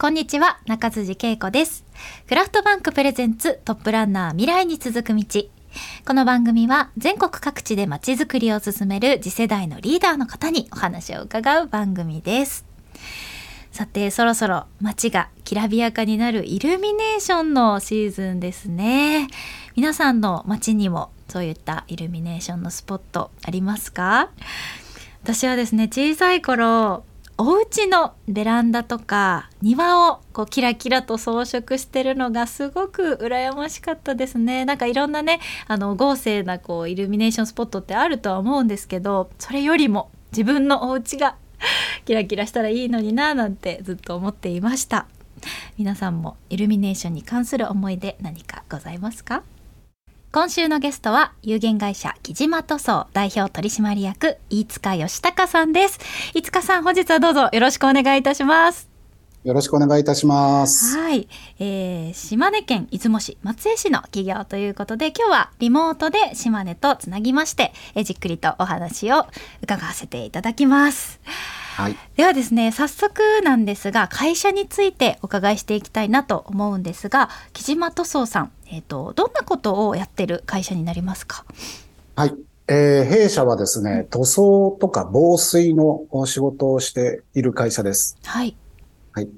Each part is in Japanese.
こんにちは中辻恵子です。クラフトバンクプレゼンツトップランナー未来に続く道。この番組は全国各地でまちづくりを進める次世代のリーダーの方にお話を伺う番組です。さてそろそろ街がきらびやかになるイルミネーションのシーズンですね。皆さんの街にもそういったイルミネーションのスポットありますか？私はですね小さい頃お家のベランダとか庭をこうキラキラと装飾してるのがすごく羨ましかったですね。なんかいろんなねあの豪勢なこうイルミネーションスポットってあるとは思うんですけどそれよりも自分のお家が キラキラしたらいいのにななんてずっと思っていました。皆さんもイルミネーションに関する思い出何かございますか？今週のゲストは有限会社木島塗装代表取締役飯塚義孝さんです。飯塚さん本日はどうぞよろしくお願いいたします。よろしくお願いいたします。はい、えー、島根県出雲市松江市の企業ということで今日はリモートで島根とつなぎまして、えー、じっくりとお話を伺わせていただきますはい、ではですね早速なんですが会社についてお伺いしていきたいなと思うんですが木島塗装さん、えーと、どんなことをやってる会社になりますか？はい、えー、弊社はですね塗装とか防水の仕事をしている会社です。はい、はい、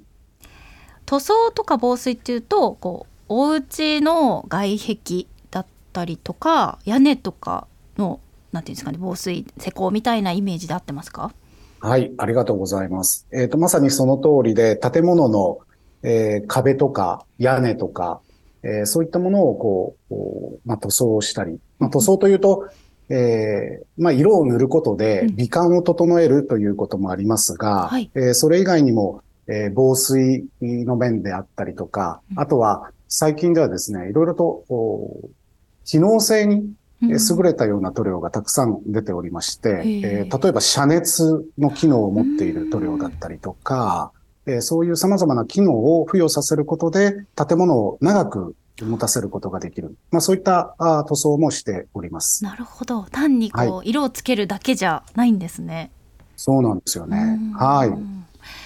塗装とか防水っていうとこうお家の外壁だったりとか屋根とかのなんていうんですかね防水施工みたいなイメージで合ってますか？はい、ありがとうございます。えっ、ー、と、まさにその通りで、建物の、えー、壁とか屋根とか、えー、そういったものをこう、まあ、塗装したり、まあ、塗装というと、えー、まあ、色を塗ることで美観を整えるということもありますが、うんえー、それ以外にも、えー、防水の面であったりとか、あとは最近ではですね、いろいろと、機能性に優れたような塗料がたくさん出ておりまして、えー、例えば遮熱の機能を持っている塗料だったりとか、えー、そういう様々な機能を付与させることで、建物を長く持たせることができる。まあそういったあ塗装もしております。なるほど。単にこう、はい、色をつけるだけじゃないんですね。そうなんですよね。はい。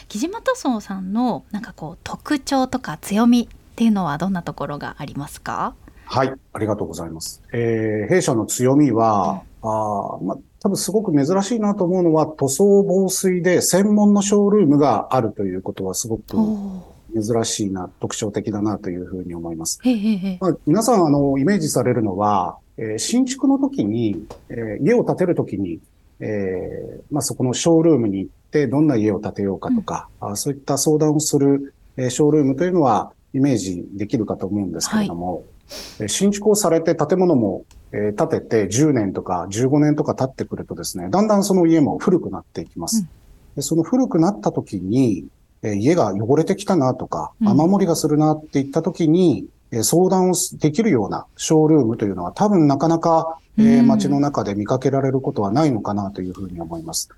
木島塗装さんのなんかこう特徴とか強みっていうのはどんなところがありますか？はい、ありがとうございます。えー、弊社の強みは、うん、あまあ、多分すごく珍しいなと思うのは、塗装防水で専門のショールームがあるということはすごく珍しいな、特徴的だなというふうに思います。へへまあ、皆さん、あの、イメージされるのは、えー、新築の時に、えー、家を建てる時に、えー、まあ、そこのショールームに行って、どんな家を建てようかとか、うん、あそういった相談をする、えー、ショールームというのは、イメージできるかと思うんですけれども、はい新築をされて建物も建てて10年とか15年とか経ってくるとですね、だんだんその家も古くなっていきます。うん、でその古くなった時に、家が汚れてきたなとか、雨漏りがするなっていった時に、相談をできるようなショールームというのは多分なかなか、え街の中で見かけられることはないのかなというふうに思います。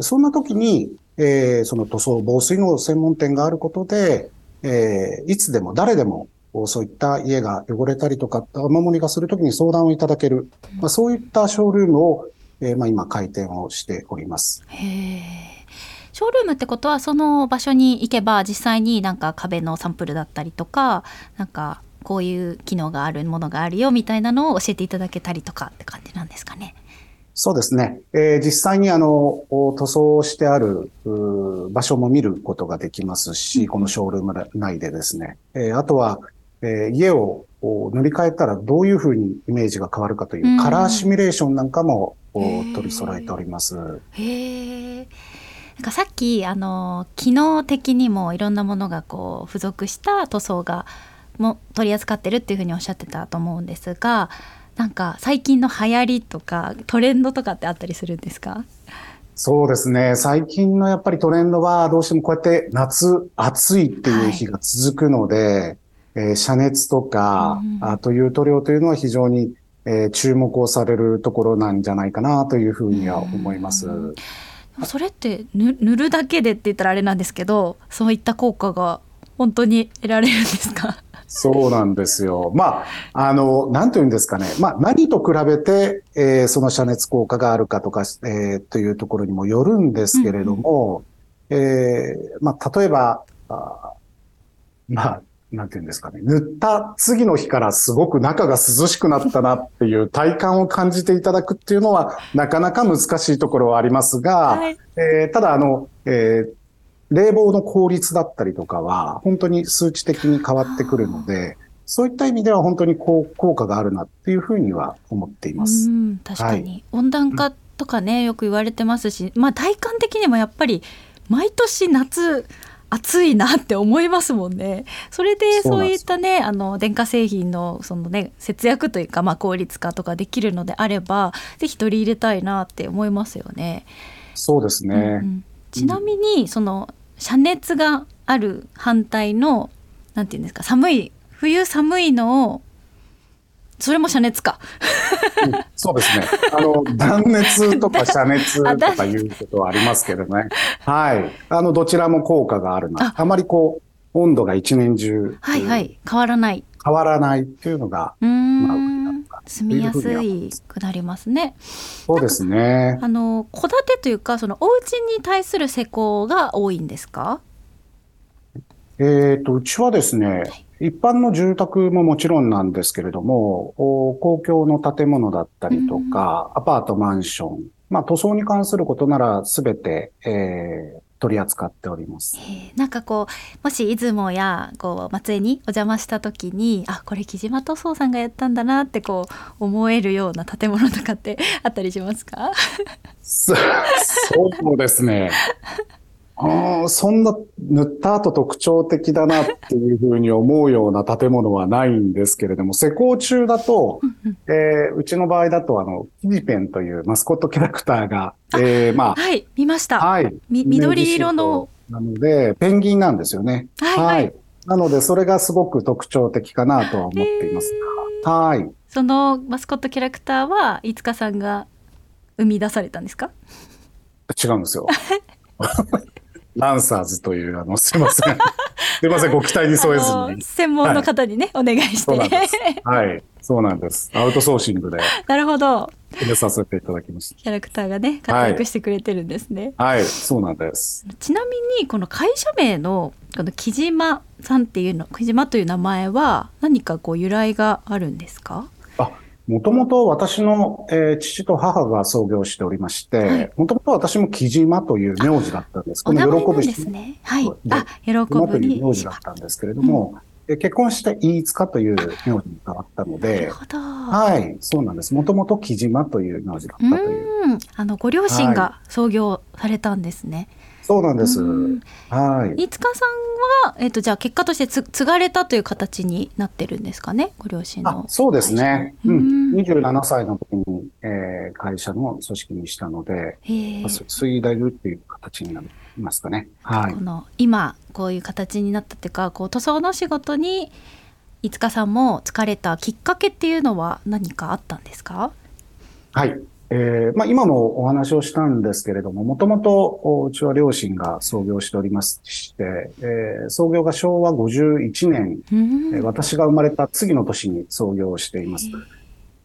そんな時に、えー、その塗装防水の専門店があることで、えー、いつでも誰でもそういった家が汚れたりとか、雨漏りがするときに相談をいただける、まあ、そういったショールームを、えー、まあ今開店をしております。へショールームってことはその場所に行けば実際になんか壁のサンプルだったりとかなんかこういう機能があるものがあるよみたいなのを教えていただけたりとかって感じなんですかね。そうですね。えー、実際にあの、塗装してある場所も見ることができますし、うん、このショールーム内でですね。えー、あとは、えー、家を塗り替えたらどういうふうにイメージが変わるかというカラーシミュレーションなんかも、取り揃えております。へえ。なんかさっきあの機能的にもいろんなものがこう付属した塗装がも取り扱ってるっていうふうにおっしゃってたと思うんですが、なんか最近の流行りとかトレンドとかってあったりするんですか？そうですね。最近のやっぱりトレンドはどうしてもこうやって夏暑いっていう日が続くので、えー、遮熱とか、うん、あという塗料というのは非常に、えー、注目をされるところなんじゃないかなというふうには思います。うんそれって塗るだけでって言ったらあれなんですけどそういった効果が本当に得られるんですか？そうなんですよ。まあ、あの、なんというんですかね。まあ、何と比べて、えー、その遮熱効果があるかとか、えー、というところにもよるんですけれども、うんうん、えー、まあ、例えば、あまあ、なんていうんですかね。塗った次の日からすごく中が涼しくなったなっていう体感を感じていただくっていうのは、なかなか難しいところはありますが、はい、えー、ただ、あの、えー、冷房の効率だったりとかは、本当に数値的に変わってくるので、そういった意味では本当に効果があるなっていうふうには思っています。確かに、はい、温暖化とかね、よく言われてますし、まあ体感的にもやっぱり毎年夏暑いなって思いますもんね。それでそういったねあの電化製品のそのね節約というかまあ効率化とかできるのであればぜひ取り入れたいなって思いますよね。そうですね。うんうん、ちなみにその遮熱がある反対のなんていうんですか寒い冬寒いのをそれも遮熱か。うん、そうですね。あの、断熱とか遮熱とかいうことはありますけどね。はい。あの、どちらも効果があるな。あまりこう、温度が一年中。はいはい。変わらない。変わらないっていうのが、うん。まあ、住みやすいくなりますね。そうですね。あの、戸建てというか、そのお家に対する施工が多いんですか？えっ、ー、と、うちはですね、はい一般の住宅ももちろんなんですけれども、公共の建物だったりとか、うん、アパート、マンション、まあ塗装に関することならすべて、えー、取り扱っております。なんかこうもし出雲やこう松江にお邪魔した時にあこれ木島塗装さんがやったんだなってこう思えるような建物とかってあったりしますか？そうですね。そんな塗った後特徴的だなっていうふうに思うような建物はないんですけれども、施工中だと、えー、うちの場合だと、あの、キジペンというマスコットキャラクターが、えー、まあ。はい、見ました。はい。緑色の。なので、ペンギンなんですよね。はい、はい。なので、それがすごく特徴的かなとは思っていますはい。そのマスコットキャラクターは、いつかさんが生み出されたんですか？違うんですよ。ランサーズという、あの、すいません。すいません、ご期待に添えずに。専門の方にね、はい、お願いして。はい。そうなんです。アウトソーシングで。なるほど。入れさせていただきました。キャラクターがね、活躍してくれてるんですね。はい、はい、そうなんです。ちなみに、この会社名の、この木島さんっていうの、木島という名前は、何かこう由来があるんですか？もともと私の、えー、父と母が創業しておりまして、もともと私も木島という名字だったんです。この喜ぶですね。はい。あ、喜ぶという名字だったんですけれども、うん、結婚して飯塚という名字に変わったので、はい、そうなんです。もともと木島という名字だったという。うんあの、ご両親が創業されたんですね。はいそうなんです。はい。いつかさんは、えっ、ー、と、じゃあ結果としてつ継がれたという形になってるんですかね、ご両親の。そうですね。うん。27歳の時に、えー、会社の組織にしたので、継いでるっていう形になりますかね。はい。この今、こういう形になったっていうか、こう塗装の仕事に、いつかさんも疲れたきっかけっていうのは何かあったんですか？はい。えー、まあ、今もお話をしたんですけれども、もともとうちは両親が創業しておりまして、えー、創業が昭和51年、えー、私が生まれた次の年に創業しています。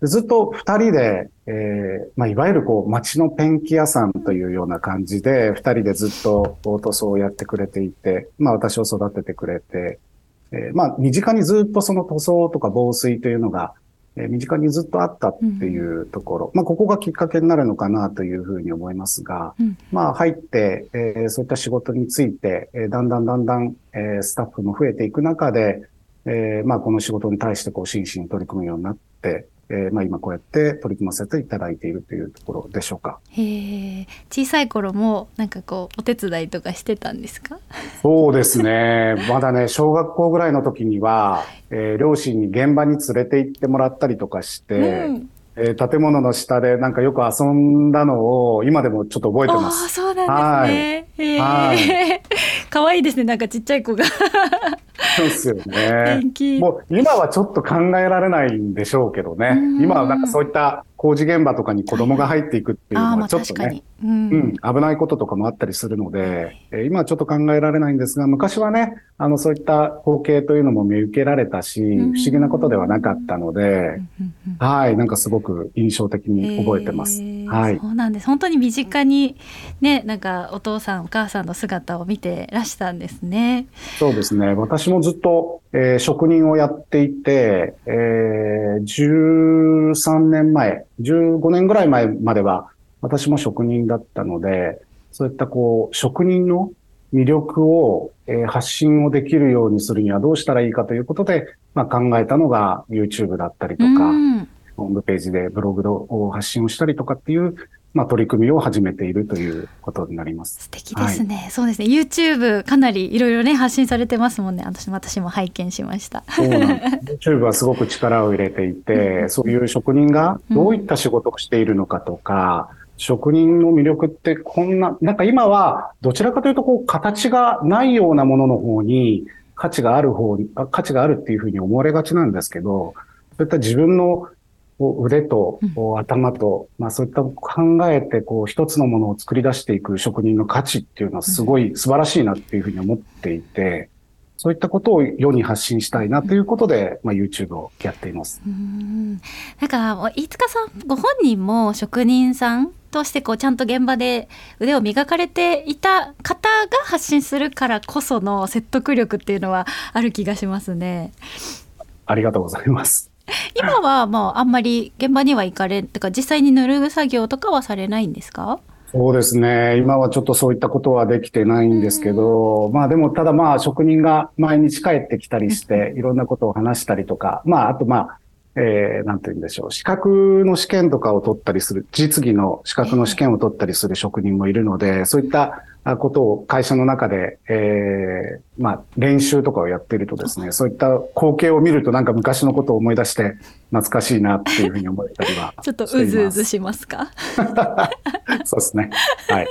ずっと二人で、えー、まあ、いわゆるこう、街のペンキ屋さんというような感じで、二人でずっと塗装をやってくれていて、まあ、私を育ててくれて、えー、まあ、身近にずっとその塗装とか防水というのが、え身近にずっとあったっていうところ、うん、まあ、ここがきっかけになるのかなというふうに思いますが、うん、まあ、入って、えー、そういった仕事について、えー、だんだんだんだん、えー、スタッフも増えていく中で、えー、まあ、この仕事に対してこう、真摯に取り組むようになって、えー、まあ今こうやって取り組ませていただいているというところでしょうか。へえ、小さい頃もなんかこうお手伝いとかしてたんですか？そうですね。まだね小学校ぐらいの時には、えー、両親に現場に連れて行ってもらったりとかして。うんえー、建物の下でなんかよく遊んだのを今でもちょっと覚えてます。あそうなんですね。はい。可愛いですね。なんかちっちゃい子がそうですよね。もう今はちょっと考えられないんでしょうけどね。今はなんかそういった工事現場とかに子供が入っていくっていうのはちょっとね、うん、うん、危ないこととかもあったりするので、えー、今はちょっと考えられないんですが、昔はね、あの、そういった光景というのも見受けられたし、不思議なことではなかったので、はい、なんかすごく印象的に覚えてます。えー、はい。そうなんです。本当に身近にね、なんかお父さんお母さんの姿を見てらしたんですね。そうですね。私もずっと、えー、職人をやっていて、えー、13年前、15年ぐらい前までは私も職人だったので、そういったこう、職人の魅力を、えー、発信をできるようにするにはどうしたらいいかということで、まあ、考えたのが YouTube だったりとか、ホームページでブログを発信をしたりとかっていう、まあ、取り組みを始めているということになります。素敵ですね。はい、そうですね。YouTube かなりいろいろね、発信されてますもんね。私も私も拝見しました。そうなんです。YouTube はすごく力を入れていて、そういう職人がどういった仕事をしているのかとか、うん職人の魅力ってこんな、なんか今はどちらかというとこう形がないようなものの方に価値がある方に、価値があるっていうふうに思われがちなんですけど、そういった自分の腕と頭と、まあそういった考えてこう一つのものを作り出していく職人の価値っていうのはすごい素晴らしいなっていうふうに思っていて、そういったことを世に発信したいなということで、まあ、YouTube をやっています。うんなんか飯塚さんご本人も職人さんとしてこうちゃんと現場で腕を磨かれていた方が発信するからこその説得力っていうのはある気がしますね。ありがとうございます。今はもうあんまり現場には行かれとか実際に塗る作業とかはされないんですか？そうですね。今はちょっとそういったことはできてないんですけど、まあでもただまあ職人が毎日帰ってきたりして、いろんなことを話したりとか、まああとまあえー、なんて言うんでしょう。資格の試験とかを取ったりする、実技の資格の試験を取ったりする職人もいるので、そういったことを会社の中で、えー、まあ、練習とかをやっているとですね、そういった光景を見るとなんか昔のことを思い出して懐かしいなっていうふうに思ったりは ちょっとうずうずしますか？そうですね。はい。